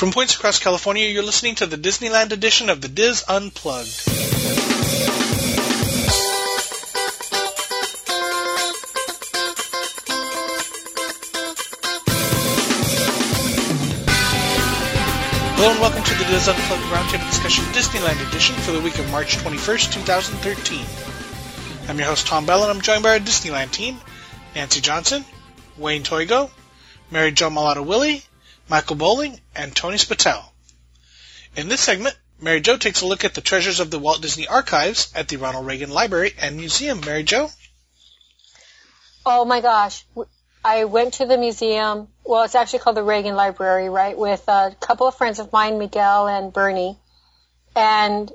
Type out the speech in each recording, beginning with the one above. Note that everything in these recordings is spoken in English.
From points across California, you're listening to the Disneyland edition of the Dis Unplugged. Hello and welcome to the Dis Unplugged Roundtable Discussion Disneyland edition for the week of March 21st, 2013. I'm your host Tom Bell and I'm joined by our Disneyland team, Nancy Johnson, Wayne Toigo, Mary Jo Mellado Willey, Michael Bowling, and Tony Spatel. In this segment, Mary Jo takes a look at the treasures of the Walt Disney Archives at the Ronald Reagan Library and Museum. Mary Jo? Oh my gosh. I went to the museum. Well, it's actually called the Reagan Library, right? With a couple of friends of mine, Miguel and Bernie. And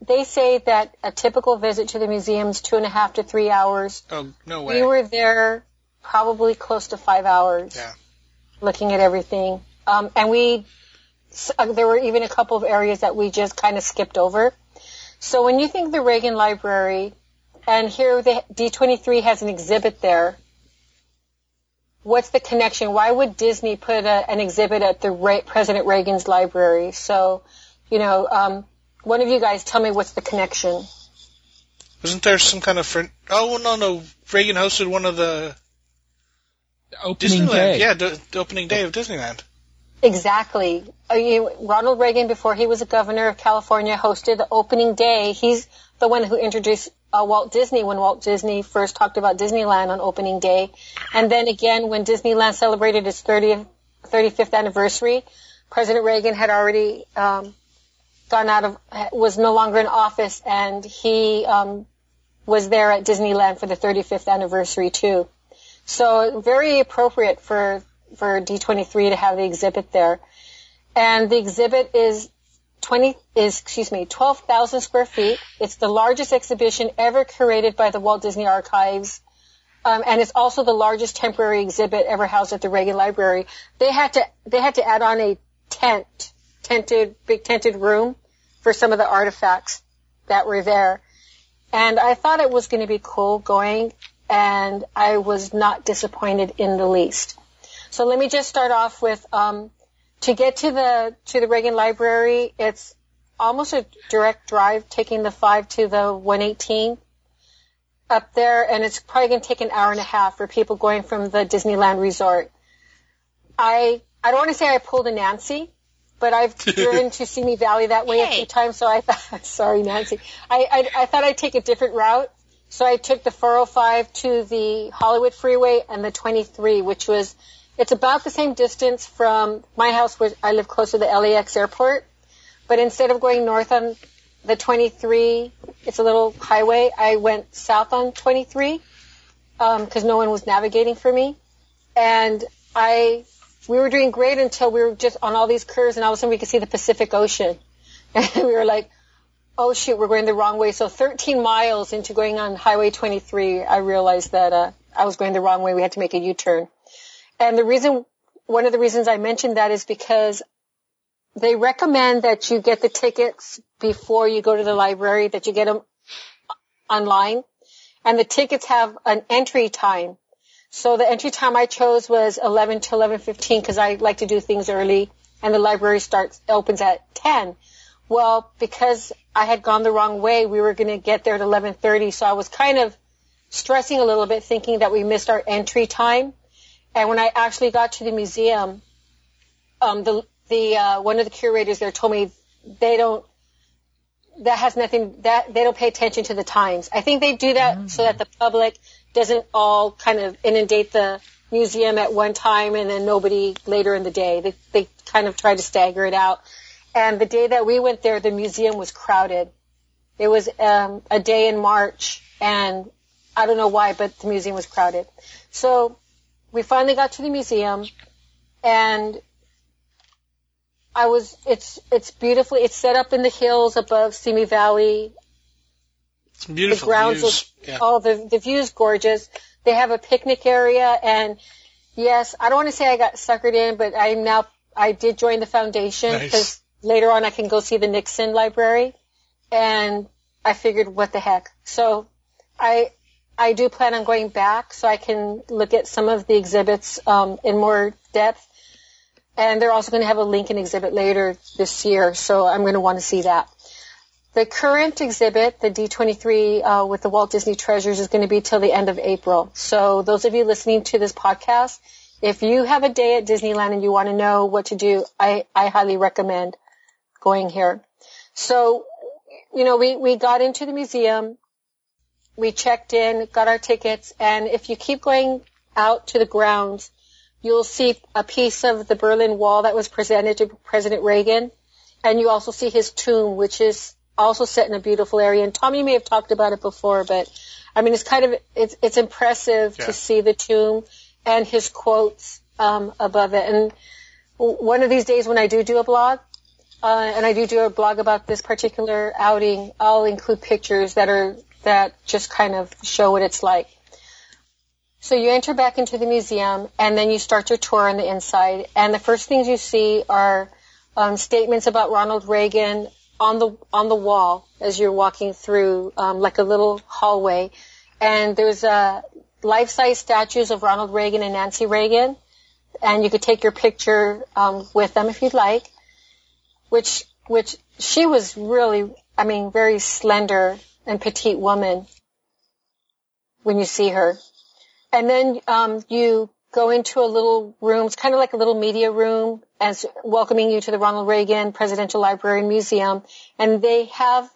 they say that a typical visit to the museum is two and a half to three hours. Oh, no way. We were there probably close to five hours. Yeah. Looking at everything. Um, and we, uh, there were even a couple of areas that we just kind of skipped over. So when you think the Reagan Library, and here the D23 has an exhibit there, what's the connection? Why would Disney put a, an exhibit at the President Reagan's library? So, you know, um, one of you guys tell me what's the connection. Wasn't there some kind of friend? Oh no, no. Reagan hosted one of the opening Disneyland. day. Yeah, the, the opening day of Disneyland. Exactly. Uh, you, Ronald Reagan, before he was a governor of California, hosted the opening day. He's the one who introduced uh, Walt Disney when Walt Disney first talked about Disneyland on opening day. And then again, when Disneyland celebrated its 30th, 35th anniversary, President Reagan had already um, gone out of, was no longer in office, and he um, was there at Disneyland for the 35th anniversary too. So very appropriate for for D23 to have the exhibit there. And the exhibit is 20 is excuse me 12,000 square feet. It's the largest exhibition ever curated by the Walt Disney Archives. Um, and it's also the largest temporary exhibit ever housed at the Reagan Library. They had to they had to add on a tent, tented big tented room for some of the artifacts that were there. And I thought it was going to be cool going and I was not disappointed in the least. So let me just start off with um, to get to the to the Reagan Library. It's almost a direct drive, taking the five to the 118 up there, and it's probably going to take an hour and a half for people going from the Disneyland Resort. I I don't want to say I pulled a Nancy, but I've driven to Simi Valley that way a few times, so I thought, sorry Nancy, I, I I thought I'd take a different route. So I took the 405 to the Hollywood Freeway and the 23, which was, it's about the same distance from my house where I live close to the LAX airport. But instead of going north on the 23, it's a little highway, I went south on 23, um, cause no one was navigating for me. And I, we were doing great until we were just on all these curves and all of a sudden we could see the Pacific Ocean. And we were like, oh shoot, we're going the wrong way. So 13 miles into going on Highway 23, I realized that uh, I was going the wrong way. We had to make a U-turn. And the reason, one of the reasons I mentioned that is because they recommend that you get the tickets before you go to the library, that you get them online. And the tickets have an entry time. So the entry time I chose was 11 to 11.15 because I like to do things early and the library starts, opens at 10. Well, because I had gone the wrong way, we were going to get there at 11:30, so I was kind of stressing a little bit, thinking that we missed our entry time. And when I actually got to the museum, um, the the uh, one of the curators there told me they don't. That has nothing. That they don't pay attention to the times. I think they do that mm-hmm. so that the public doesn't all kind of inundate the museum at one time and then nobody later in the day. They they kind of try to stagger it out. And the day that we went there, the museum was crowded. It was um, a day in March, and I don't know why, but the museum was crowded. So we finally got to the museum, and I was. It's it's beautifully. It's set up in the hills above Simi Valley. It's beautiful the grounds views. Are, yeah. Oh, the the view's gorgeous. They have a picnic area, and yes, I don't want to say I got suckered in, but I'm now. I did join the foundation because Nice. Later on I can go see the Nixon Library, and I figured, what the heck? So I I do plan on going back so I can look at some of the exhibits um, in more depth. and they're also going to have a Lincoln exhibit later this year, so I'm going to want to see that. The current exhibit, the D23 uh, with the Walt Disney Treasures, is going to be till the end of April. So those of you listening to this podcast, if you have a day at Disneyland and you want to know what to do, I, I highly recommend going here. So, you know, we, we got into the museum, we checked in, got our tickets, and if you keep going out to the grounds, you'll see a piece of the Berlin Wall that was presented to President Reagan, and you also see his tomb, which is also set in a beautiful area. And Tom, you may have talked about it before, but I mean, it's kind of it's it's impressive yeah. to see the tomb and his quotes um, above it. And one of these days, when I do do a blog, uh, and I do do a blog about this particular outing, I'll include pictures that are that just kind of show what it's like. So you enter back into the museum, and then you start your tour on the inside. And the first things you see are um, statements about Ronald Reagan, on the on the wall as you're walking through, um, like a little hallway, and there's uh, life-size statues of Ronald Reagan and Nancy Reagan, and you could take your picture um, with them if you'd like. Which which she was really, I mean, very slender and petite woman when you see her, and then um, you go into a little room. It's kind of like a little media room as welcoming you to the Ronald Reagan Presidential Library and Museum. And they have,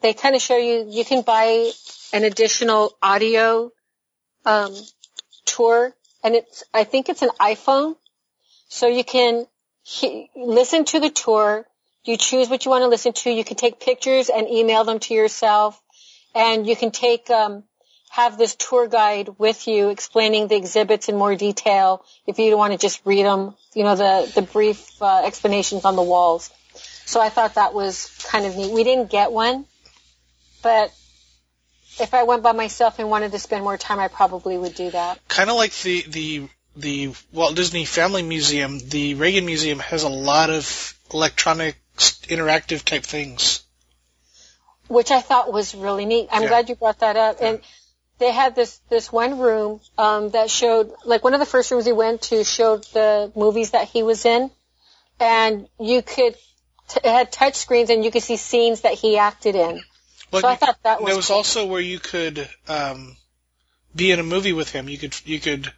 they kind of show you, you can buy an additional audio, um, tour. And it's, I think it's an iPhone. So you can he, listen to the tour. You choose what you want to listen to. You can take pictures and email them to yourself. And you can take, um, have this tour guide with you explaining the exhibits in more detail if you want to just read them, you know, the, the brief uh, explanations on the walls. So I thought that was kind of neat. We didn't get one, but if I went by myself and wanted to spend more time, I probably would do that. Kind of like the, the, the Walt Disney Family Museum, the Reagan Museum has a lot of electronic interactive type things. Which I thought was really neat. I'm yeah. glad you brought that up. Yeah. And they had this this one room um, that showed like one of the first rooms we went to showed the movies that he was in, and you could t- it had touch screens and you could see scenes that he acted in. Well, so I thought that was. There was cool. also where you could um, be in a movie with him. You could you could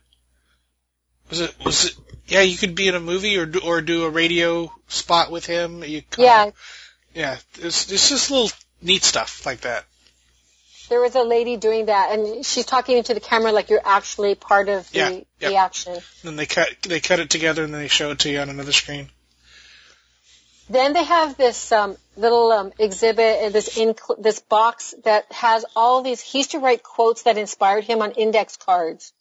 was it was it yeah you could be in a movie or do, or do a radio spot with him. You yeah yeah it's it's just little neat stuff like that there was a lady doing that, and she's talking into the camera like you're actually part of the, yeah, yep. the action. Then they cut they cut it together and then they show it to you on another screen. Then they have this um, little um, exhibit, uh, this in, this box that has all these. He used to write quotes that inspired him on index cards,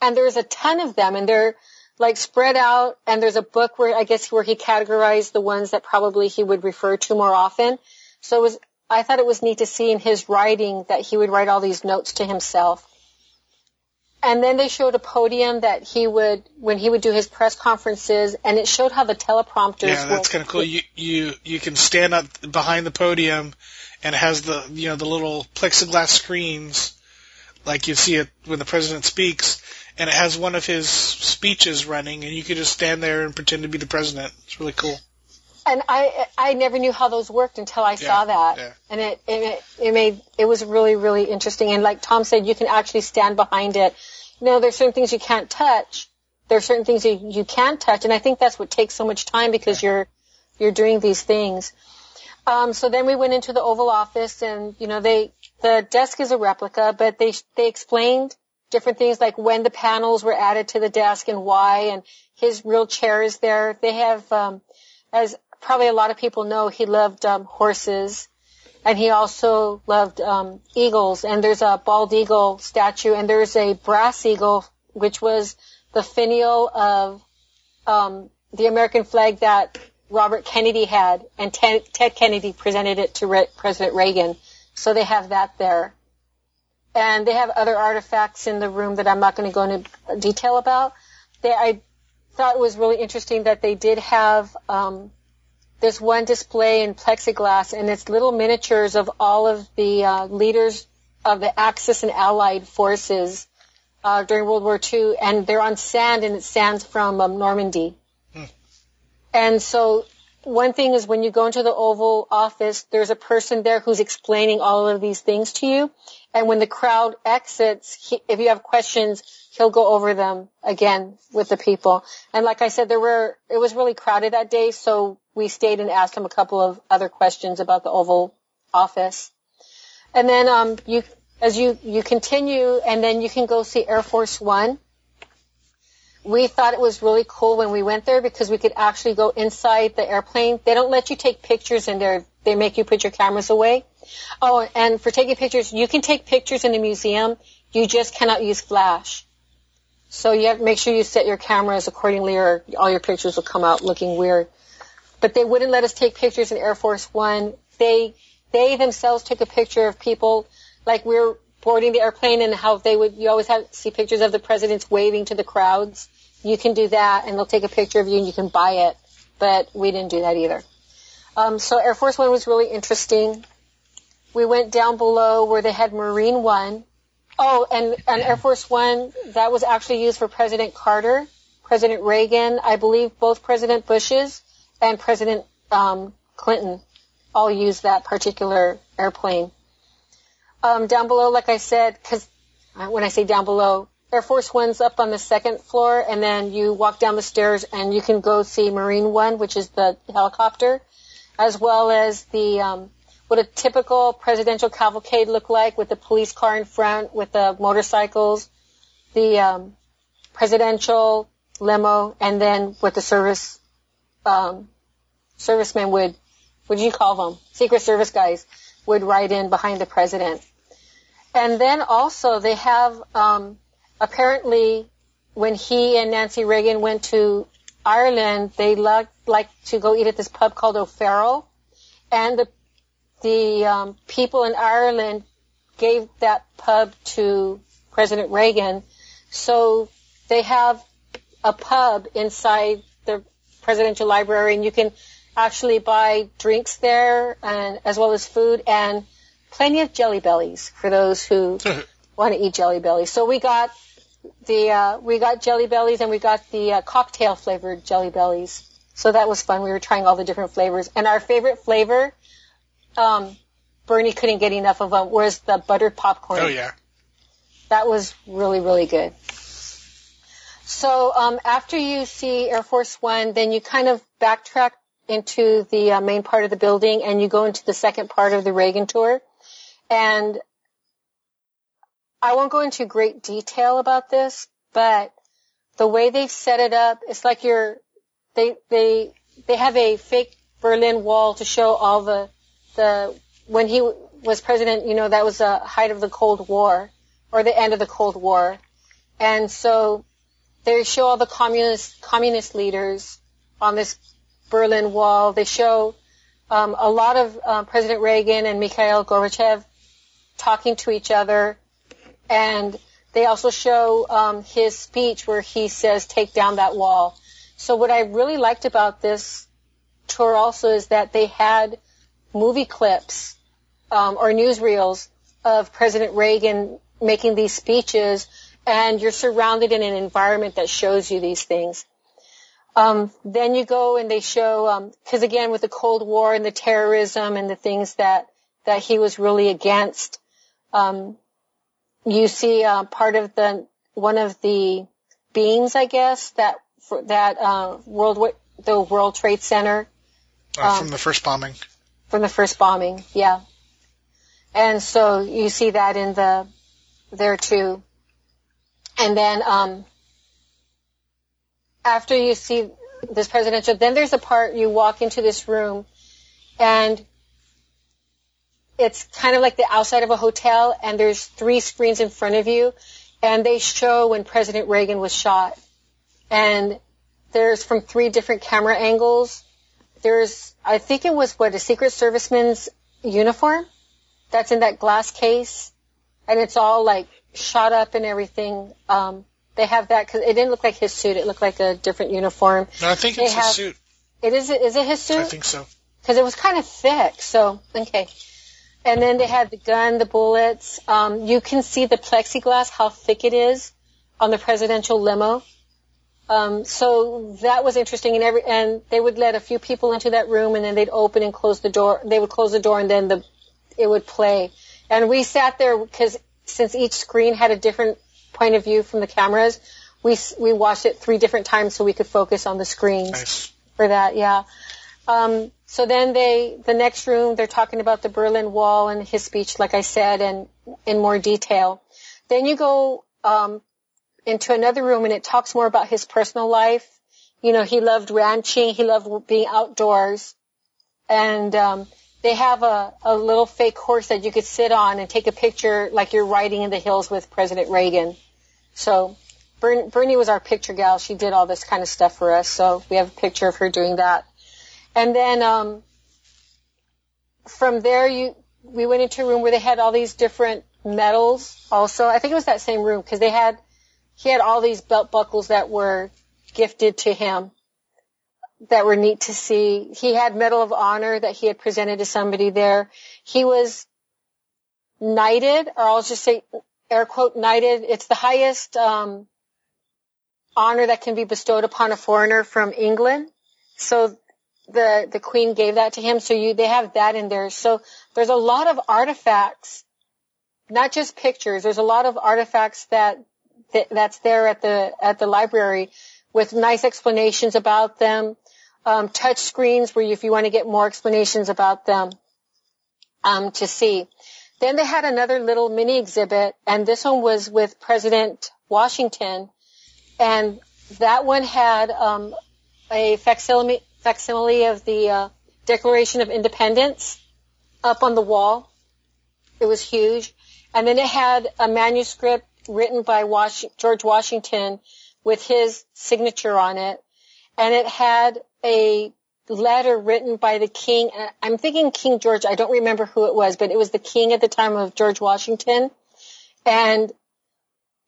and there's a ton of them, and they're like spread out. And there's a book where I guess where he categorized the ones that probably he would refer to more often. So it was I thought it was neat to see in his writing that he would write all these notes to himself. And then they showed a podium that he would, when he would do his press conferences, and it showed how the teleprompters. Yeah, that's kind of cool. You you you can stand up behind the podium, and it has the you know the little plexiglass screens, like you see it when the president speaks, and it has one of his speeches running, and you can just stand there and pretend to be the president. It's really cool and I I never knew how those worked until I yeah, saw that, yeah. and it, it it made it was really really interesting. And like Tom said, you can actually stand behind it. You know, there's certain things you can't touch. There's certain things you you can touch, and I think that's what takes so much time because yeah. you're you're doing these things. Um, so then we went into the Oval Office, and you know they the desk is a replica, but they they explained different things like when the panels were added to the desk and why, and his real chair is there. They have um, as probably a lot of people know he loved um, horses, and he also loved um, eagles. And there's a bald eagle statue, and there's a brass eagle, which was the finial of um, the American flag that Robert Kennedy had, and Ted, Ted Kennedy presented it to Re- President Reagan. So they have that there. And they have other artifacts in the room that I'm not going to go into detail about. They, I thought it was really interesting that they did have um, there's one display in plexiglass, and it's little miniatures of all of the uh, leaders of the Axis and Allied forces uh, during World War II, and they're on sand, and it's sand from um, Normandy. Hmm. And so one thing is when you go into the Oval Office, there's a person there who's explaining all of these things to you. And when the crowd exits, he, if you have questions, he'll go over them again with the people. And like I said, there were, it was really crowded that day, so we stayed and asked him a couple of other questions about the Oval Office. And then, um, you, as you, you continue and then you can go see Air Force One we thought it was really cool when we went there because we could actually go inside the airplane. They don't let you take pictures in there. They make you put your cameras away. Oh, and for taking pictures, you can take pictures in the museum. You just cannot use flash. So you have to make sure you set your cameras accordingly or all your pictures will come out looking weird. But they wouldn't let us take pictures in Air Force One. They, they themselves took a picture of people like we are boarding the airplane and how they would, you always have see pictures of the presidents waving to the crowds. You can do that and they'll take a picture of you and you can buy it. But we didn't do that either. Um, so Air Force One was really interesting. We went down below where they had Marine One. Oh, and, and Air Force One, that was actually used for President Carter, President Reagan, I believe both President Bush's and President um, Clinton all used that particular airplane. Um, down below, like I said, because uh, when I say down below, Air Force One's up on the second floor, and then you walk down the stairs and you can go see Marine One, which is the helicopter, as well as the um, what a typical presidential cavalcade look like with the police car in front, with the motorcycles, the um, presidential limo, and then what the service um, servicemen would, what do you call them? Secret Service guys would ride in behind the president. And then also they have um, apparently when he and Nancy Reagan went to Ireland, they liked like to go eat at this pub called O'Farrell, and the the um, people in Ireland gave that pub to President Reagan. So they have a pub inside the presidential library, and you can actually buy drinks there, and as well as food and plenty of jelly bellies for those who want to eat jelly bellies. So we got the uh, we got jelly bellies and we got the uh, cocktail flavored jelly bellies. So that was fun. We were trying all the different flavors, and our favorite flavor, um, Bernie couldn't get enough of them, was the buttered popcorn. Oh yeah, that was really really good. So um, after you see Air Force One, then you kind of backtrack into the uh, main part of the building and you go into the second part of the Reagan tour. And I won't go into great detail about this, but the way they've set it up, it's like you're, they, they, they have a fake Berlin Wall to show all the, the, when he was president, you know, that was the height of the Cold War, or the end of the Cold War. And so they show all the communist, communist leaders on this Berlin Wall. They show um, a lot of uh, President Reagan and Mikhail Gorbachev talking to each other, and they also show um, his speech where he says, "Take down that wall." So what I really liked about this tour also is that they had movie clips um, or newsreels of President Reagan making these speeches, and you're surrounded in an environment that shows you these things. Um, then you go and they show, because um, again, with the Cold War and the terrorism and the things that that he was really against, um, you see uh, part of the one of the beams, I guess, that for, that uh, World the World Trade Center uh, from um, the first bombing. From the first bombing, yeah. And so you see that in the there too. And then um, after you see this presidential, then there's a part you walk into this room and it's kind of like the outside of a hotel and there's three screens in front of you and they show when President Reagan was shot. And there's from three different camera angles. There's, I think it was what, a Secret Serviceman's uniform that's in that glass case. And it's all like shot up and everything. Um, they have that because it didn't look like his suit. It looked like a different uniform. No, I think they it's have, his suit. It is. Is it his suit? I think so. Because it was kind of thick. So okay. And then they had the gun, the bullets. Um, you can see the plexiglass, how thick it is on the presidential limo. Um, so that was interesting, and every and they would let a few people into that room, and then they'd open and close the door. They would close the door, and then the it would play. And we sat there because since each screen had a different point of view from the cameras, we we watched it three different times so we could focus on the screens Nice. for that. Yeah. Um, so then they, the next room, they're talking about the Berlin Wall and his speech, like I said, and in more detail. Then you go um, into another room and it talks more about his personal life. You know, he loved ranching, he loved being outdoors, and um, they have a, a little fake horse that you could sit on and take a picture like you're riding in the hills with President Reagan. So Bern, Bernie was our picture gal. She did all this kind of stuff for us. So we have a picture of her doing that. And then um, from there, you we went into a room where they had all these different medals. Also, I think it was that same room because they had he had all these belt buckles that were gifted to him that were neat to see. He had Medal of Honor that he had presented to somebody there. He was knighted, or I'll just say air quote knighted. It's the highest um, honor that can be bestowed upon a foreigner from England. So the the queen gave that to him. So you they have that in there. So there's a lot of artifacts, not just pictures. There's a lot of artifacts that, that that's there at the at the library with nice explanations about them. Um, touch screens where you, if you want to get more explanations about them um, to see. Then they had another little mini exhibit, and this one was with President Washington, and that one had um, a facsimile, facsimile of the uh, Declaration of Independence up on the wall. It was huge, and then it had a manuscript written by Was- George Washington with his signature on it, and it had a letter written by the king. I'm thinking King George. I don't remember who it was, but it was the king at the time of George Washington. And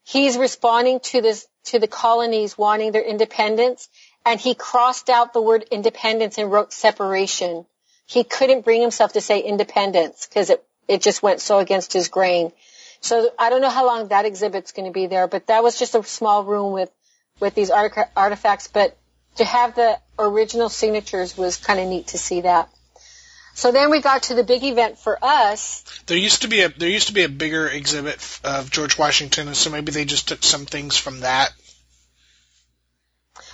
he's responding to this, to the colonies wanting their independence. And he crossed out the word independence and wrote separation. He couldn't bring himself to say independence because it, it just went so against his grain. So I don't know how long that exhibit's going to be there, but that was just a small room with, with these artifacts. But to have the original signatures was kind of neat to see that. So then we got to the big event for us. There used to be a there used to be a bigger exhibit of George Washington, and so maybe they just took some things from that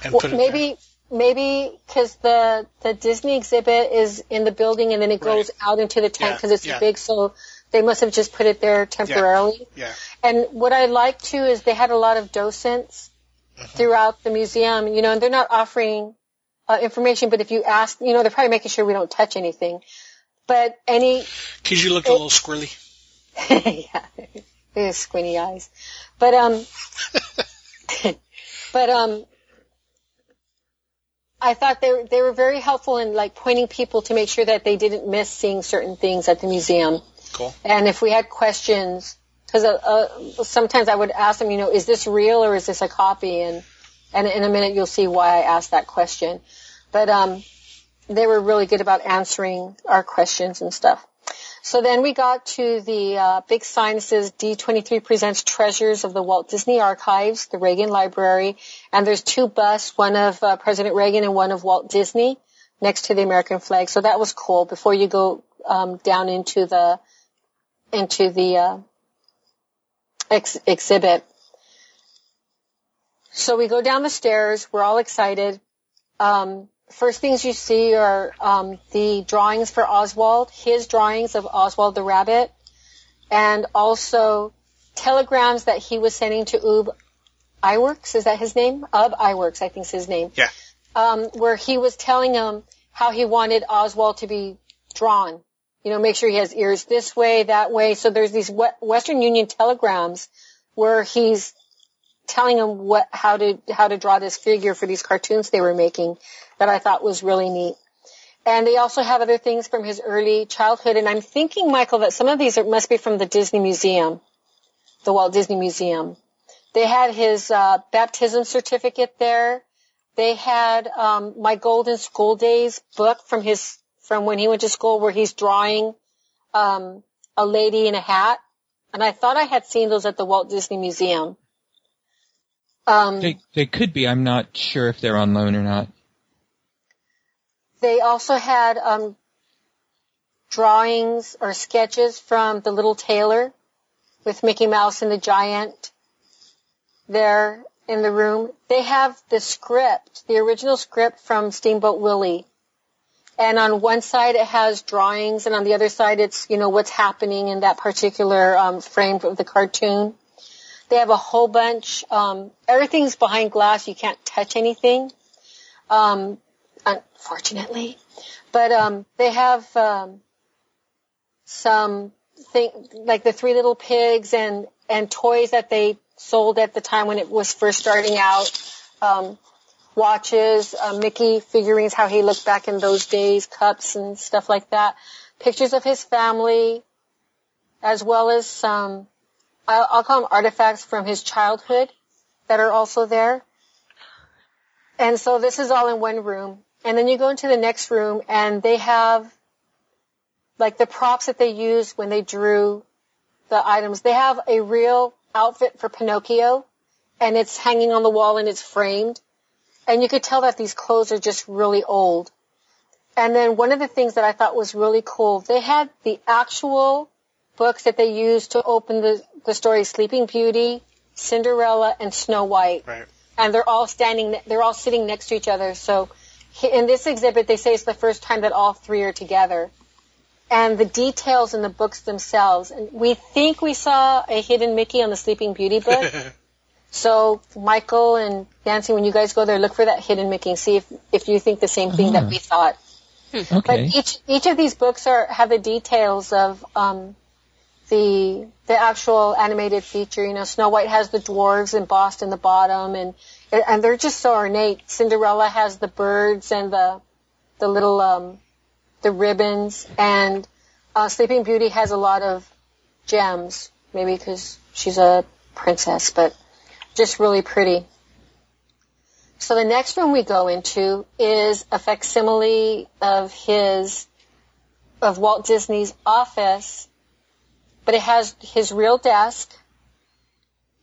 and well, put it maybe there. maybe because the the Disney exhibit is in the building and then it goes Right. out into the tent Yeah, because it's yeah. big, so they must have just put it there temporarily. Yeah. And what I like too is they had a lot of docents Mm-hmm. throughout the museum, you know, and they're not offering uh, information, but if you ask, you know, they're probably making sure we don't touch anything. But any, Because you looked a little squirrely. yeah, have squinty eyes. But um, but um, I thought they were, they were very helpful in like pointing people to make sure that they didn't miss seeing certain things at the museum. Cool. And if we had questions, because uh, uh, sometimes I would ask them, you know, is this real or is this a copy? And and in a minute you'll see why I asked that question. But um, they were really good about answering our questions and stuff. So then we got to the uh, big sign that says D23 presents treasures of the Walt Disney Archives, the Reagan Library, and there's two busts, one of uh, President Reagan and one of Walt Disney next to the American flag. So that was cool before you go um, down into the into the uh, ex- exhibit. So we go down the stairs. We're all excited. Um, first things you see are um, the drawings for Oswald, his drawings of Oswald the rabbit, and also telegrams that he was sending to Ub Iwerks. Is that his name? Ub Iwerks, I think is his name. Yeah. Um, where he was telling him how he wanted Oswald to be drawn. You know, make sure he has ears this way, that way. So there's these we- Western Union telegrams where he's telling him what how to how to draw this figure for these cartoons they were making that I thought was really neat. And they also have other things from his early childhood. And I'm thinking, Michael, that some of these are, must be from the Disney Museum, the Walt Disney Museum. They had his uh, baptism certificate there. They had um, my Golden School Days book from his from when he went to school, where he's drawing um, a lady in a hat. And I thought I had seen those at the Walt Disney Museum. Um, They they could be. I'm not sure if they're on loan or not. they also had um, drawings or sketches from the Little Tailor with Mickey Mouse and the Giant there in the room. They have the script, the original script from Steamboat Willie. And on one side it has drawings and on the other side it's, you know, what's happening in that particular um, frame of the cartoon. They have a whole bunch, um, everything's behind glass, you can't touch anything. Um, unfortunately. But um, they have um, some thing like the three little pigs and and toys that they sold at the time when it was first starting out. Um, watches, uh, Mickey figurines, how he looked back in those days, cups and stuff like that. Pictures of his family, as well as some, I'll, I'll call them artifacts from his childhood that are also there. And so this is all in one room. And then you go into the next room and they have like the props that they used when they drew the items. They have a real outfit for Pinocchio and it's hanging on the wall and it's framed. And you could tell that these clothes are just really old. And then one of the things that I thought was really cool, they had the actual books that they used to open the, the story Sleeping Beauty, Cinderella, and Snow White. Right. And they're all standing, they're all sitting next to each other. So in this exhibit, they say it's the first time that all three are together. And the details in the books themselves. And we think we saw a hidden Mickey on the Sleeping Beauty book. so Michael and Nancy, when you guys go there, look for that hidden Mickey and see if, if you think the same thing that Ah. we thought. But each each of these books are have the details of um, the the actual animated feature. You know, Snow White has the dwarves embossed in the bottom, and and they're just so ornate. Cinderella has the birds and the the little um, the ribbons, and uh, Sleeping Beauty has a lot of gems, maybe because she's a princess, but just really pretty. So the next room we go into is a facsimile of his, of Walt Disney's office, but it has his real desk,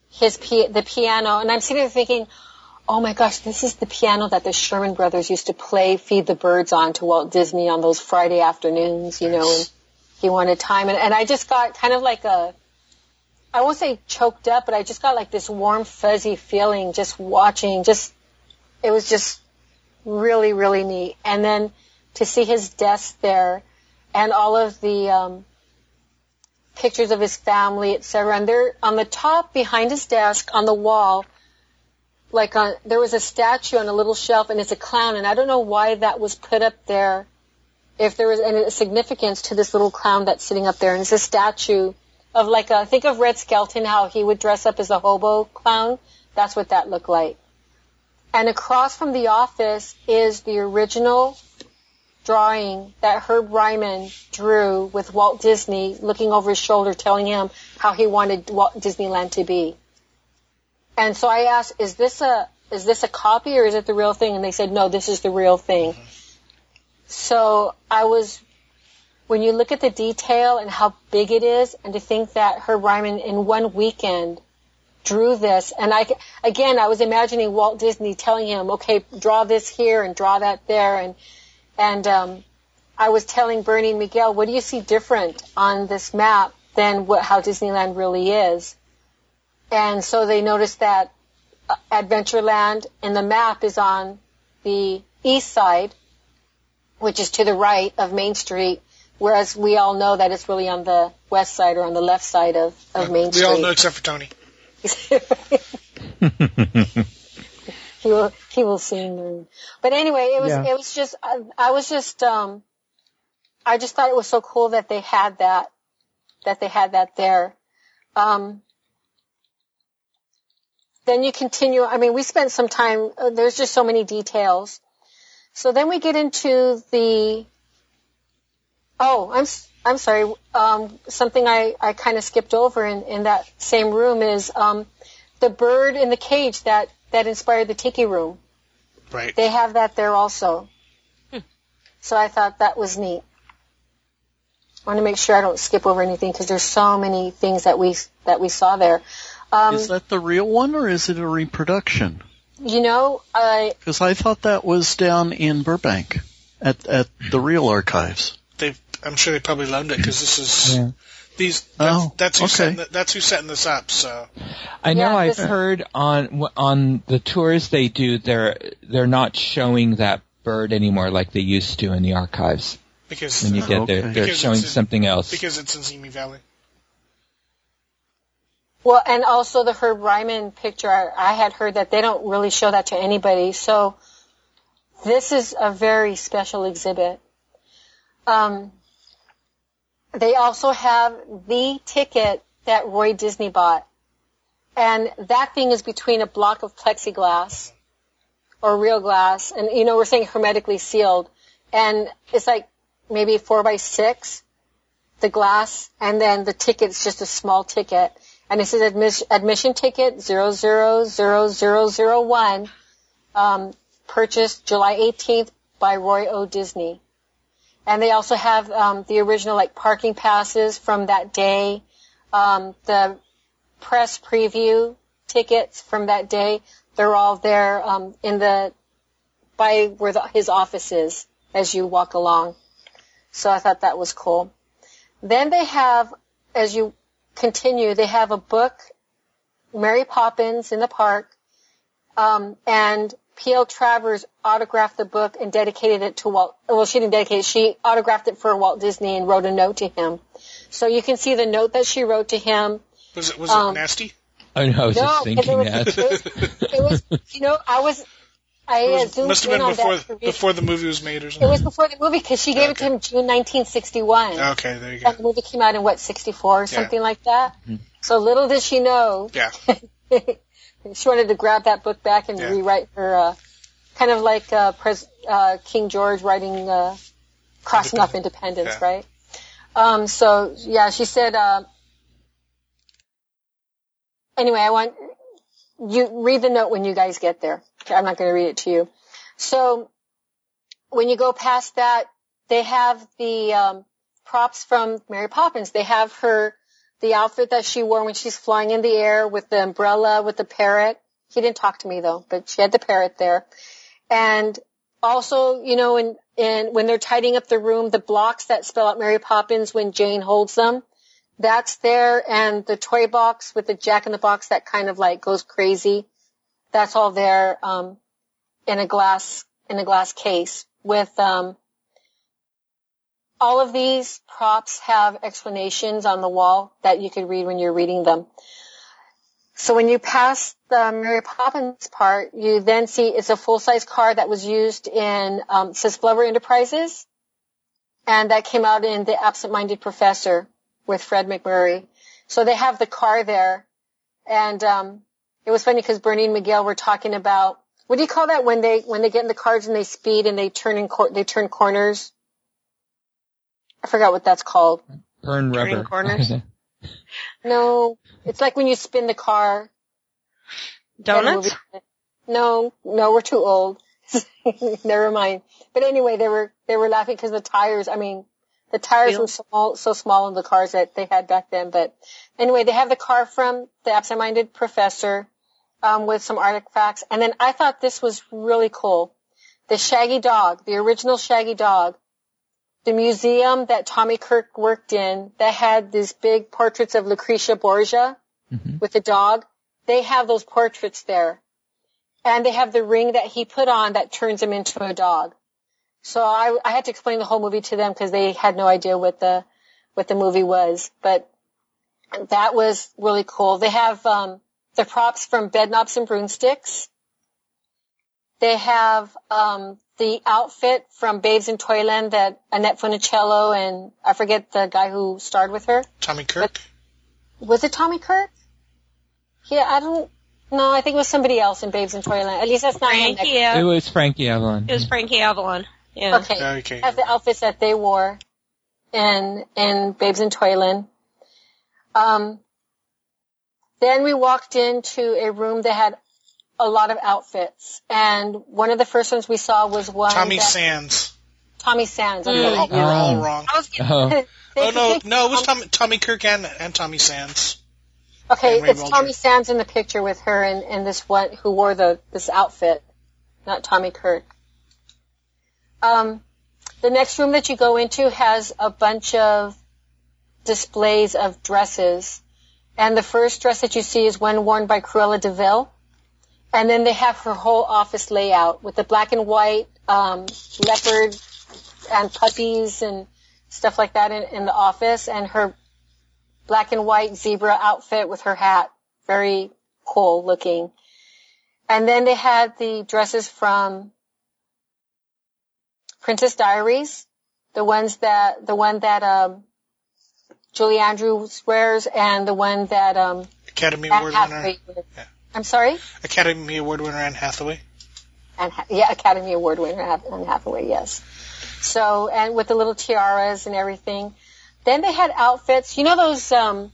his the piano, and I'm sitting there thinking, oh my gosh, this is the piano that the Sherman brothers used to play Feed the Birds on to Walt Disney on those Friday afternoons, you know, and he wanted time. And, and I just got kind of like a, I won't say choked up, but I just got like this warm, fuzzy feeling just watching, just, it was just really, really neat. And then to see his desk there and all of the, um, pictures of his family, etc. And there, on the top behind his desk, on the wall, like on, there was a statue on a little shelf, and it's a clown. And I don't know why that was put up there. If there was any significance to this little clown that's sitting up there, and it's a statue of like a think of Red Skelton, how he would dress up as a hobo clown. That's what that looked like. And across from the office is the original drawing that Herb Ryman drew with Walt Disney looking over his shoulder telling him how he wanted Walt Disneyland to be. And so I asked, is this a, is this a copy or is it the real thing? And they said, no, this is the real thing. So I was, when you look at the detail and how big it is and to think that Herb Ryman in one weekend drew this and I, again, I was imagining Walt Disney telling him, okay, draw this here and draw that there and and um, I was telling Bernie and Miguel, what do you see different on this map than what, how Disneyland really is? And so they noticed that uh, Adventureland in the map is on the east side, which is to the right of Main Street, whereas we all know that it's really on the west side or on the left side of, of Main we Street. We all know except for Tony. he will he will soon learn. But anyway, it was Yeah. it was just I, I was just um I just thought it was so cool that they had that that they had that there. Um then you continue. I mean, we spent some time. Uh, there's just so many details. So then we get into the. Oh, I'm s- I'm sorry. Um, something I I kind of skipped over in in that same room is um, the bird in the cage that that inspired the tiki room. Right. They have that there also. So I thought that was neat. I want to make sure I don't skip over anything because there's so many things that we that we saw there. Um, is that the real one or is it a reproduction? you know, I Because I thought that was down in Burbank at at the real archives. They, I'm sure they probably loaned it because this is Yeah. these. That's, Oh, that's who's okay. setting the, that's who's setting this up. So I know Yeah, I've this- heard on on the tours they do they're they're not showing that bird anymore like they used to in the archives. because When you get there, they're Because showing in- something else. because it's in Simi Valley. Well, and also the Herb Ryman picture, I, I had heard that they don't really show that to anybody. So this is a very special exhibit. Um, they also have the ticket that Roy Disney bought. And that thing is between a block of plexiglass or real glass. And, you know, we're saying hermetically sealed. And it's like maybe four by six, the glass, and then the ticket's just a small ticket and it says admis- admission ticket 000001, um, purchased July 18th by Roy O. Disney. And they also have um, the original like parking passes from that day, um, the press preview tickets from that day. They're all there um, in the by where the, his office is as you walk along. So I thought that was cool. Then they have, as you continue, they have a book, Mary Poppins in the park, um, and P.L. Travers autographed the book and dedicated it to Walt. Well, she didn't dedicate it. She autographed it for Walt Disney and wrote a note to him. So you can see the note that she wrote to him. Was it was Um, it nasty? I know, I was No, just 'cause it was- that. It was, it was, you know, I was, I It was, zoomed must have in been on before that before the movie was made or something. It was before the movie because she gave it to him June 1961. okay, there you go. And the movie came out in what 64 or something like that. So little did she know Yeah, she wanted to grab that book back and Yeah. rewrite her, uh, kind of like uh, Pres- uh, King George writing uh, "Crossing Off Independence," Yeah. right? Um, so yeah, she said. Uh, anyway, I want you read the note when you guys get there. I'm not going to read it to you. So when you go past that, they have the um, props from Mary Poppins. They have her the outfit that she wore when she's flying in the air with the umbrella with the parrot. He didn't talk to me though, but she had the parrot there. And also, you know, in, in when they're tidying up the room, the blocks that spell out Mary Poppins when Jane holds them, that's there. And the toy box with the Jack in the Box that kind of like goes crazy, that's all there um, in a glass in a glass case with um, all of these props have explanations on the wall that you could read when you're reading them. So when you pass the Mary Poppins part, you then see it's a full-size car that was used in um, says Enterprises, and that came out in The Absent-Minded Professor with Fred MacMurray. So they have the car there, and um, it was funny because Bernie and Miguel were talking about what do you call that when they when they get in the cars and they speed and they turn in cor- they turn corners. I forgot what that's called. Burn Turning rubber. corners? No, it's like when you spin the car. Donuts? No, no, we're too old. Never mind. But anyway, they were they were laughing because the tires. I mean, the tires were small, so small in the cars that they had back then. But anyway, they have the car from the absent-minded professor um, with some artifacts, and then I thought this was really cool. The Shaggy Dog, the original Shaggy Dog, the museum that Tommy Kirk worked in that had these big portraits of Lucretia Borgia Mhm. with the dog. They have those portraits there. And they have the ring that he put on that turns him into a dog. So I, I had to explain the whole movie to them because they had no idea what the, what the movie was. But that was really cool. They have, um, the props from Bedknobs and Broomsticks. They have, um, the outfit from Babes in Toyland that Annette Funicello and I forget the guy who starred with her. Tommy Kirk. Was it Tommy Kirk? Yeah, I don't. No, I think it was somebody else in Babes in Toyland. At least that's not him. Frankie. it It was Frankie Avalon. It was Frankie Avalon. Yeah. Okay. Okay. Has the outfits that they wore in in Babes in Toyland. Um. Then we walked into a room that had a lot of outfits, and one of the first ones we saw was one Tommy that, Sands. Tommy Sands. Mm. We're all, we're all Oh. wrong. I was Oh, no, no, it was Tommy, Tommy Kirk and, and Tommy Sands. Okay, it's Bulger. Tommy Sands in the picture with her and, and this one who wore the this outfit, not Tommy Kirk. Um, the next room that you go into has a bunch of displays of dresses, and the first dress that you see is one worn by Cruella de Vil, and then they have her whole office layout with the black and white um, leopard and puppies and stuff like that in, in the office, and her black and white zebra outfit with her hat. Very cool looking. And then they had the dresses from Princess Diaries, the ones that, the one that, um, Julie Andrews wears and the one that, um, Academy Award winner. Yeah. I'm sorry? Academy Award winner Anne Hathaway. Anne, yeah, Academy Award winner Anne Hathaway, yes. So, and with the little tiaras and everything. Then they had outfits. You know those um,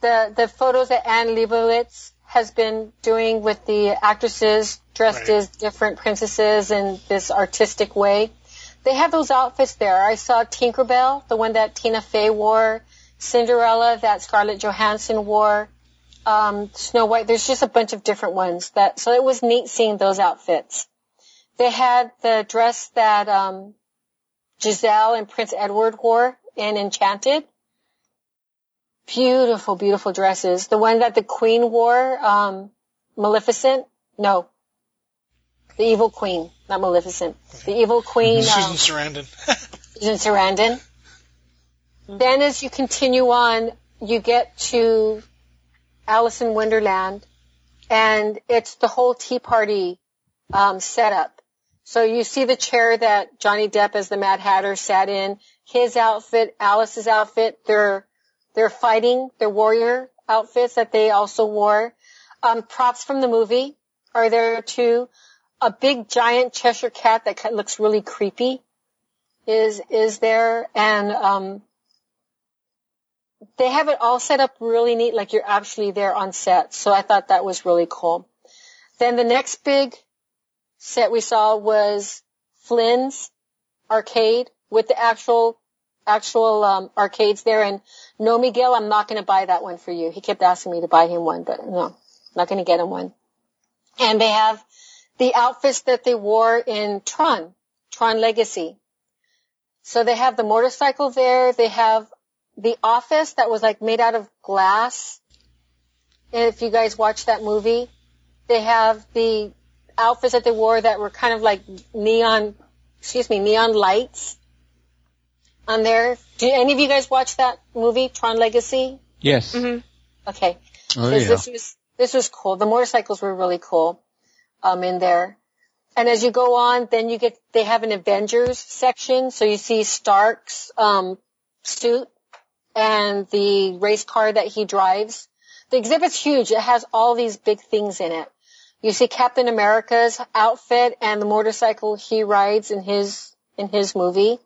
the the photos that Anne Leibovitz has been doing with the actresses dressed Right. as different princesses in this artistic way. They have those outfits there. I saw Tinkerbell, the one that Tina Fey wore, Cinderella that Scarlett Johansson wore, um, Snow White. There's just a bunch of different ones that. So it was neat seeing those outfits. They had the dress that um, Giselle and Prince Edward wore in Enchanted. Beautiful, beautiful dresses. The one that the Queen wore, um, Maleficent. No, the Evil Queen, not Maleficent. The Evil Queen. Susan Um, Sarandon. Susan Sarandon. Then as you continue on, you get to Alice in Wonderland, and it's the whole Tea Party um, setup. So you see the chair that Johnny Depp as the Mad Hatter sat in, his outfit, Alice's outfit, their their fighting, their warrior outfits that they also wore. Um, props from the movie are there too. A big giant Cheshire cat that looks really creepy is is there, and um, they have it all set up really neat, like you're actually there on set. So I thought that was really cool. Then the next big set we saw was Flynn's arcade with the actual actual um, arcades there. And no, Miguel, I'm not going to buy that one for you. He kept asking me to buy him one, but no, not going to get him one. And they have the outfits that they wore in Tron, Tron Legacy. So they have the motorcycle there. They have the office that was like made out of glass. And if you guys watch that movie, they have the outfits that they wore that were kind of like neon, excuse me, neon lights on there. Do any of you guys watch that movie, Tron Legacy? Yes. Mhm. Okay. Oh yeah. This was this was cool. The motorcycles were really cool um, in there. And as you go on, then you get they have an Avengers section, so you see Stark's um, suit and the race car that he drives. The exhibit's huge. It has all these big things in it. You see Captain America's outfit and the motorcycle he rides in his in his movie.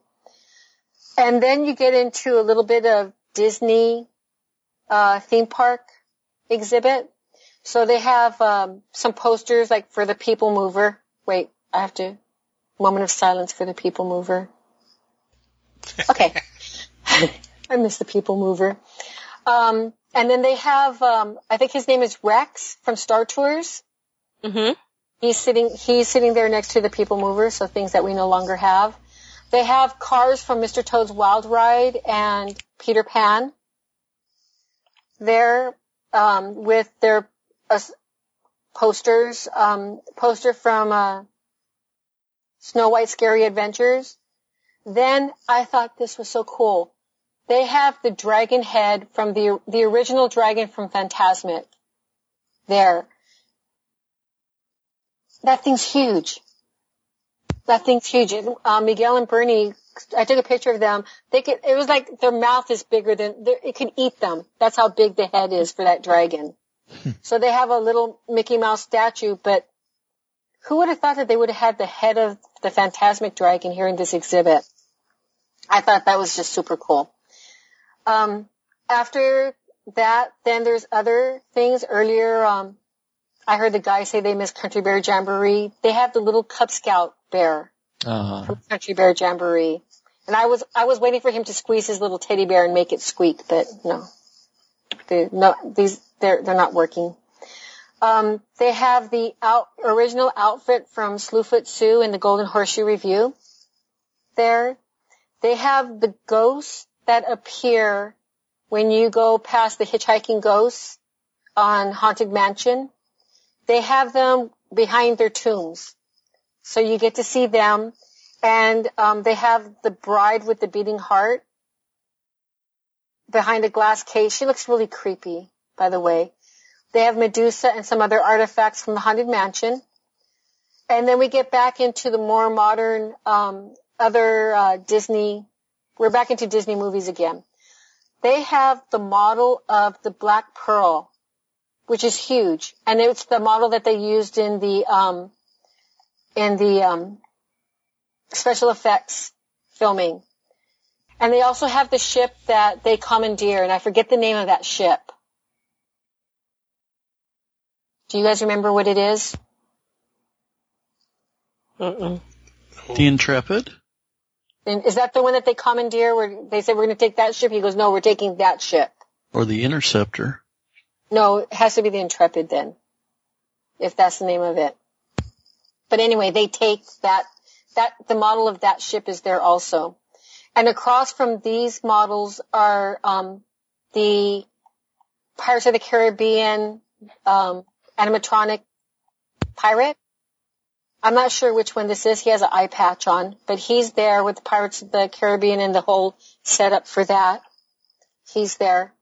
And then you get into a little bit of Disney uh, theme park exhibit. So they have um, some posters like for the People Mover. Wait, I have to. Moment of silence for the People Mover. Okay. I miss the People Mover. Um, and then they have, um, I think his name is Rex from Star Tours. Mhm. He's sitting, he's sitting there next to the People Mover, so things that we no longer have. They have cars from Mr. Toad's Wild Ride and Peter Pan. There, um, with their uh, posters, um, poster from uh, Snow White Scary Adventures. Then I thought this was so cool. They have the dragon head from the the original dragon from Fantasmic. There. That thing's huge. That thing's huge. Uh, Miguel and Bernie, I took a picture of them. They could. It was like their mouth is bigger than it could eat them. That's how big the head is for that dragon. so they have a little Mickey Mouse statue, but who would have thought that they would have had the head of the Fantasmic dragon here in this exhibit? I thought that was just super cool. Um, after that, then there's other things. Earlier, um, I heard the guy say they miss Country Bear Jamboree. They have the little Cub Scout bear Uh, from Country Bear Jamboree. And I was, I was waiting for him to squeeze his little teddy bear and make it squeak, but no. they no these they're they're not working. Um, they have the out, original outfit from Slewfoot Sue in the Golden Horseshoe Revue. There, they have the ghosts that appear when you go past the hitchhiking ghosts on Haunted Mansion. They have them behind their tombs, so you get to see them. And um, they have the bride with the beating heart behind a glass case. She looks really creepy, by the way. They have Medusa and some other artifacts from the Haunted Mansion. And then we get back into the more modern, um, other uh, Disney. We're back into Disney movies again. They have the model of the Black Pearl, which is huge, and it's the model that they used in the um, in the um, special effects filming. And they also have the ship that they commandeer, and I forget the name of that ship. Do you guys remember what it is? Mm-mm. The Intrepid? And is that the one that they commandeer where they said we're going to take that ship? He goes, no, we're taking that ship. Or the Interceptor? No, it has to be the Intrepid then. If that's the name of it. But anyway, they take that, that, the model of that ship is there also. And across from these models are, um, the Pirates of the Caribbean, um, animatronic pirate. I'm not sure which one this is. He has an eye patch on, but he's there with the Pirates of the Caribbean and the whole setup for that. He's there.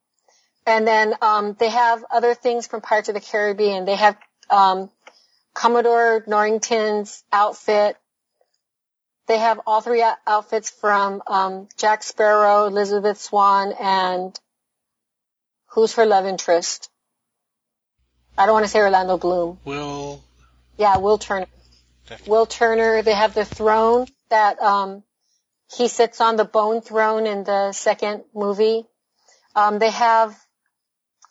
And then um, they have other things from Pirates of the Caribbean. They have um, Commodore Norrington's outfit. They have all three outfits from um, Jack Sparrow, Elizabeth Swann, and who's her love interest? I don't want to say Orlando Bloom. Will. Yeah, Will Turner. Will Turner. They have the throne that um, he sits on the bone throne in the second movie. Um, they have,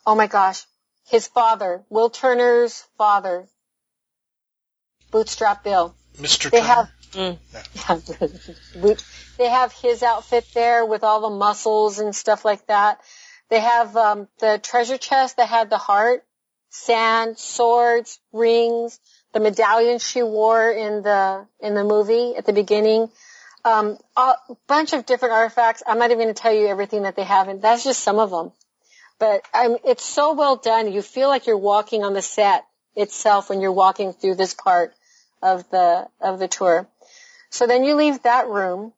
oh my gosh, his father, Will Turner's father, Bootstrap Bill. Mr. They Turner. have Mm. Boot- they have his outfit there with all the muscles and stuff like that. They have um, the treasure chest that had the heart, sand, swords, rings, the medallion she wore in the in the movie at the beginning. Um, a bunch of different artifacts. I'm not even going to tell you everything that they have, and that's just some of them. But um, it's so well done. You feel like you're walking on the set itself when you're walking through this part of the of the tour. So then you leave that room,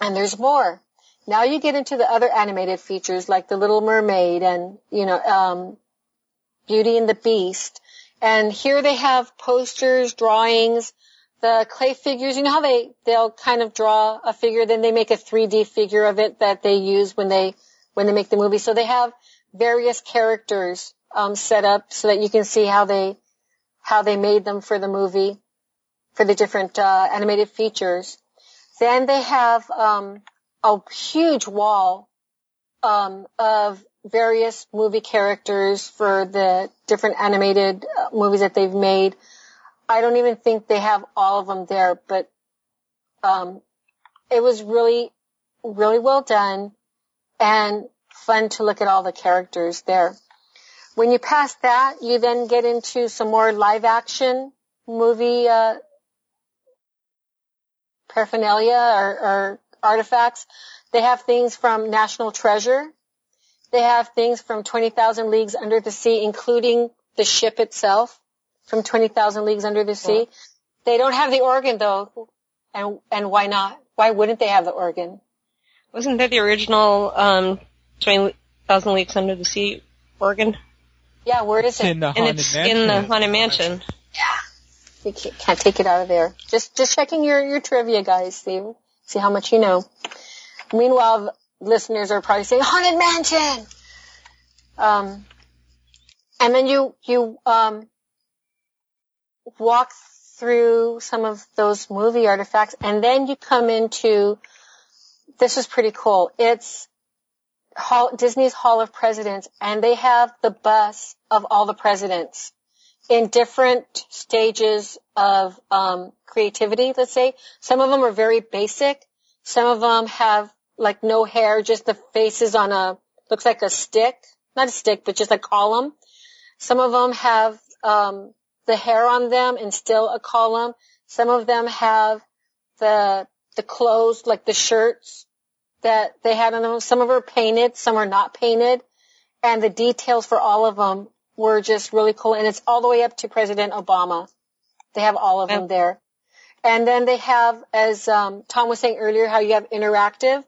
and there's more. Now you get into the other animated features like the Little Mermaid and you know um, Beauty and the Beast. And here they have posters, drawings, the clay figures. You know how they they'll kind of draw a figure, then they make a 3D figure of it that they use when they when they make the movie. So they have various characters um, set up so that you can see how they how they made them for the movie for the different uh, animated features. Then they have um, a huge wall um, of various movie characters for the different animated uh, movies that they've made. I don't even think they have all of them there, but um, it was really, really well done and fun to look at all the characters there. When you pass that, you then get into some more live action movie uh, paraphernalia or, or artifacts. They have things from National Treasure. They have things from 20,000 Leagues Under the Sea, including the ship itself from 20,000 Leagues Under the Sea. They don't have the organ though. And, and why not? Why wouldn't they have the organ? Wasn't that the original um, 20,000 Leagues Under the Sea organ? Yeah, where is it? in the And haunted it's mansion. in the Haunted Mansion. You can't, can't take it out of there. Just, just checking your, your trivia, guys. See, see how much you know. Meanwhile, listeners are probably saying, Haunted Mansion! Um, and then you, you, um, walk through some of those movie artifacts and then you come into, this is pretty cool. It's Hall, Disney's Hall of Presidents and they have the bus of all the presidents in different stages of um, creativity, let's say. Some of them are very basic. Some of them have like no hair, just the faces on a, looks like a stick not a stick, but just a column. Some of them have um, the hair on them and still a column. Some of them have the the clothes, like the shirts that they had on them. Some of them are painted, some are not painted, and the details for all of them were just really cool. And it's all the way up to President Obama. They have all of them there. And then they have, as um, Tom was saying earlier, how you have interactive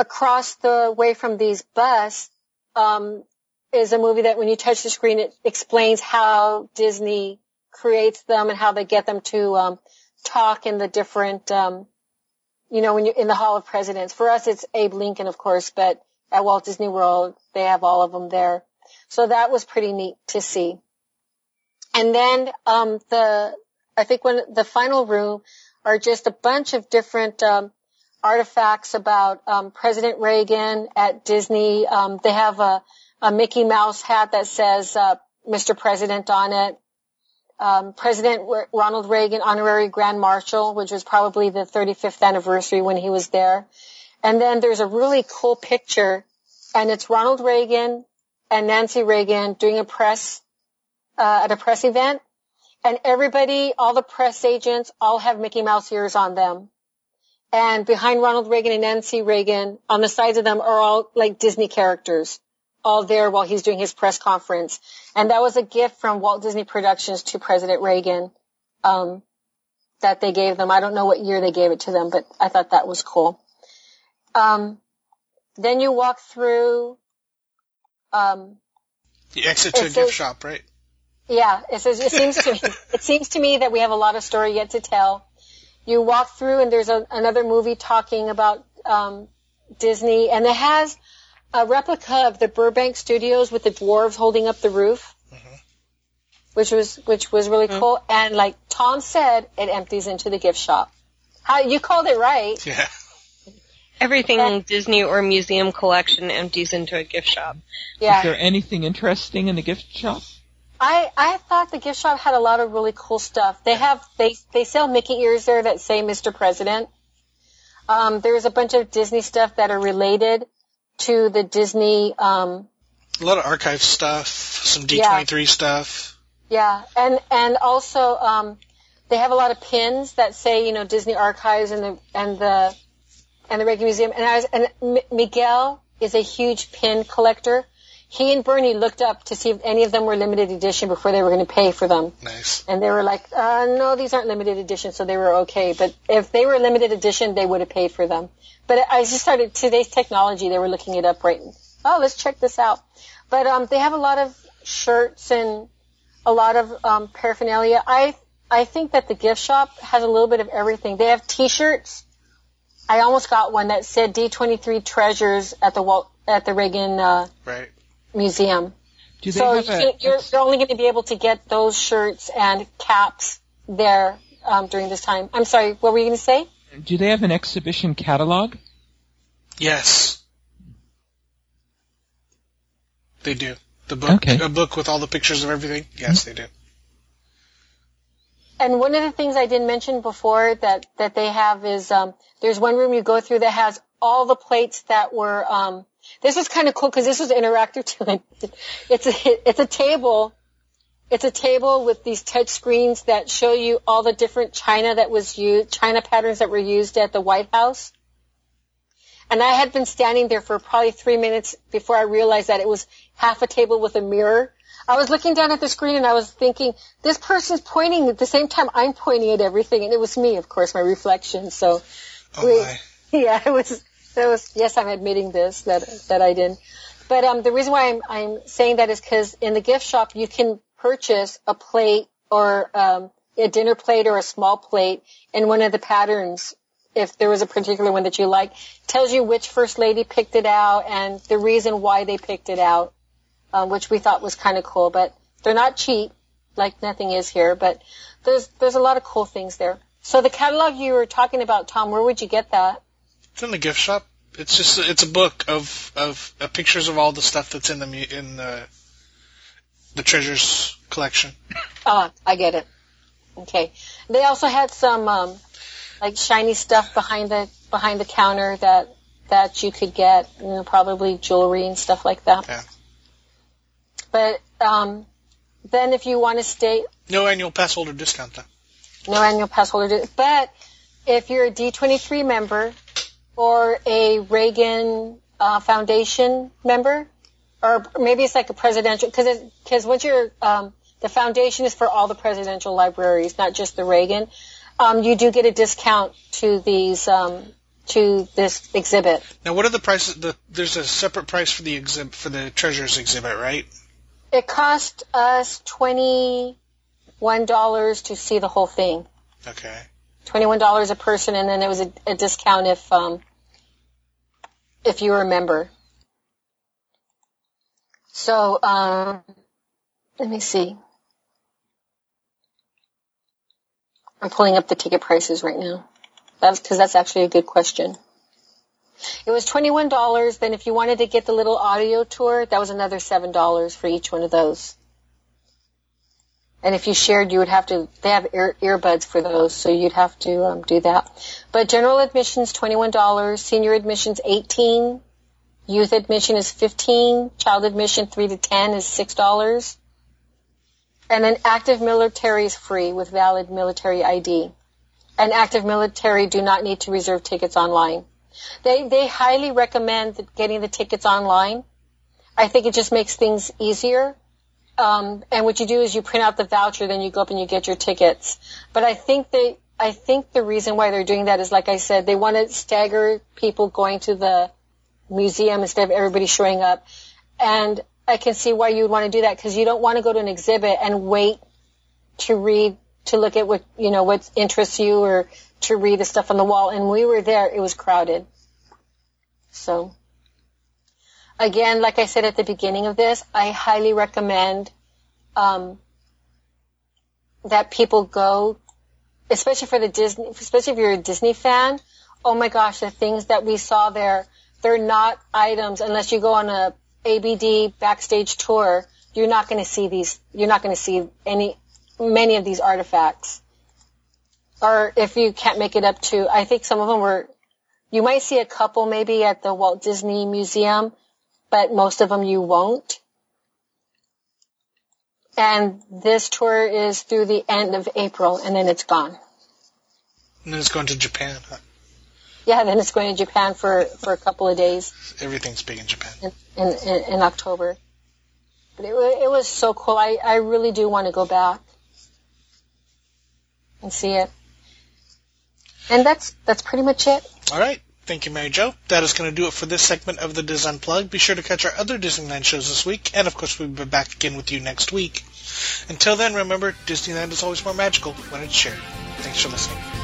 across the way from these busts um, is a movie that when you touch the screen, it explains how Disney creates them and how they get them to um, talk in the different, um, you know, when you're in the Hall of Presidents. For us, it's Abe Lincoln, of course, but at Walt Disney World, they have all of them there. So that was pretty neat to see. And then um, the, I think when the final room are just a bunch of different um, artifacts about um, President Reagan at Disney. Um, they have a, a Mickey Mouse hat that says uh, Mr. President on it. Um, President R- Ronald Reagan, honorary Grand Marshal, which was probably the 35th anniversary when he was there. And then there's a really cool picture, and it's Ronald Reagan and Nancy Reagan doing a press uh, at a press event, and everybody, all the press agents, all have Mickey Mouse ears on them. And behind Ronald Reagan and Nancy Reagan, on the sides of them are all like Disney characters all there while he's doing his press conference. And that was a gift from Walt Disney Productions to President Reagan, um, that they gave them. I don't know what year they gave it to them, but I thought that was cool. Um, then you walk through, um, the exit to a gift shop, right? Yeah, it says, it seems to me, it seems to me that we have a lot of story yet to tell. You walk through and there's a, another movie talking about, um, Disney and it has, a replica of the Burbank Studios with the dwarves holding up the roof, mm-hmm. which was which was really mm-hmm. cool. And like Tom said, it empties into the gift shop. How you called it right? Yeah. Everything and, Disney or museum collection empties into a gift shop. Yeah. Is there anything interesting in the gift shop? I, I thought the gift shop had a lot of really cool stuff. They have they they sell Mickey ears there that say Mr. President. Um, there's a bunch of Disney stuff that are related to the Disney. Um, a lot of archive stuff, some D23 yeah. stuff. Yeah, and and also um, they have a lot of pins that say you know Disney Archives and the and the and the Reagan Museum. And I was and M- Miguel is a huge pin collector. He and Bernie looked up to see if any of them were limited edition before they were going to pay for them. Nice. And they were like, uh, no, these aren't limited edition, so they were okay. But if they were limited edition, they would have paid for them. But I just started today's technology. They were looking it up right. Oh, let's check this out. But um, they have a lot of shirts and a lot of um, paraphernalia. I I think that the gift shop has a little bit of everything. They have T-shirts. I almost got one that said D23 Treasures at the Walt at the Reagan uh, right. Museum. so you can, you're, you're only going to be able to get those shirts and caps there um, during this time. I'm sorry, what were you going to say? Do they have an exhibition catalog? Yes. They do. The book, okay. a book with all the pictures of everything. Yes, mm-hmm. they do. And one of the things I didn't mention before that that they have is um, there's one room you go through that has all the plates that were. Um, this was kind of cool because this was interactive too. it's a it's a table it's a table with these touch screens that show you all the different china that was used, china patterns that were used at the White House. And I had been standing there for probably three minutes before I realized that it was half a table with a mirror. I was looking down at the screen and I was thinking, this person's pointing at the same time I'm pointing at everything. And it was me, of course, my reflection. So, oh we, yeah, it was, was, yes, I'm admitting this, that, that I didn't. But, um, the reason why I'm, I'm saying that is because in the gift shop, you can purchase a plate or um, a dinner plate or a small plate in one of the patterns if there was a particular one that you like tells you which first lady picked it out and the reason why they picked it out um, which we thought was kind of cool. But they're not cheap like nothing is here but there's there's a lot of cool things there. So the catalog you were talking about tom where would you get that it's in the gift shop it's just it's a book of of uh, pictures of all the stuff that's in the in the the treasures collection. Ah, I get it. Okay. They also had some um, like shiny stuff behind the behind the counter that that you could get, you know, probably jewelry and stuff like that. Yeah. But um, then if you want to stay, No annual pass holder discount though. no annual pass holder. But if you're a D23 member or a Reagan uh, Foundation member, or maybe it's like a presidential, because because once you're um, the foundation is for all the presidential libraries, not just the Reagan. Um, you do get a discount to these um, to this exhibit. Now, what are the prices? The, there's a separate price for the exhibit for the treasures exhibit, right? It cost us twenty one dollars to see the whole thing. Okay. Twenty one dollars a person, and then there was a, a discount if um, if you were a member. So um, let me see. I'm pulling up the ticket prices right now. That's because that's actually a good question. It was twenty-one dollars. Then, if you wanted to get the little audio tour, that was another seven dollars for each one of those. And if you shared, you would have to. They have ear, earbuds for those, so you'd have to um, do that. But general admissions twenty-one dollars. Senior admissions eighteen. Youth admission is fifteen. Child admission three to ten is six dollars. And then active military is free with valid military ID. And active military do not need to reserve tickets online. They they highly recommend getting the tickets online. I think it just makes things easier. Um, and what you do is you print out the voucher, then you go up and you get your tickets. But I think they I think the reason why they're doing that is like I said, they want to stagger people going to the museum instead of everybody showing up. And I can see why you would want to do that because you don't want to go to an exhibit and wait to read to look at what you know what interests you or to read the stuff on the wall. And we were there; it was crowded. So, again, like I said at the beginning of this, I highly recommend um, that people go, especially for the Disney, especially if you're a Disney fan. Oh my gosh, the things that we saw there, they're not items unless you go on a ABD backstage tour. You're not going to see these. You're not going to see any many of these artifacts. Or if you can't make it up to, I think some of them were, you might see a couple maybe at the Walt Disney Museum, but most of them you won't. And this tour is through the end of April and then it's gone. And then it's going to Japan. Huh? Yeah, then it's going to Japan for, for a couple of days Everything's big in Japan. in, in, in, October. But it, it was so cool. I, I really do want to go back and see it. And that's, that's pretty much it. All right. Thank you, Mary Jo. That is going to do it for this segment of the DIS Unplugged. Be sure to catch our other Disneyland shows this week, and of course, we'll be back again with you next week. Until then, remember, Disneyland is always more magical when it's shared. Thanks for listening.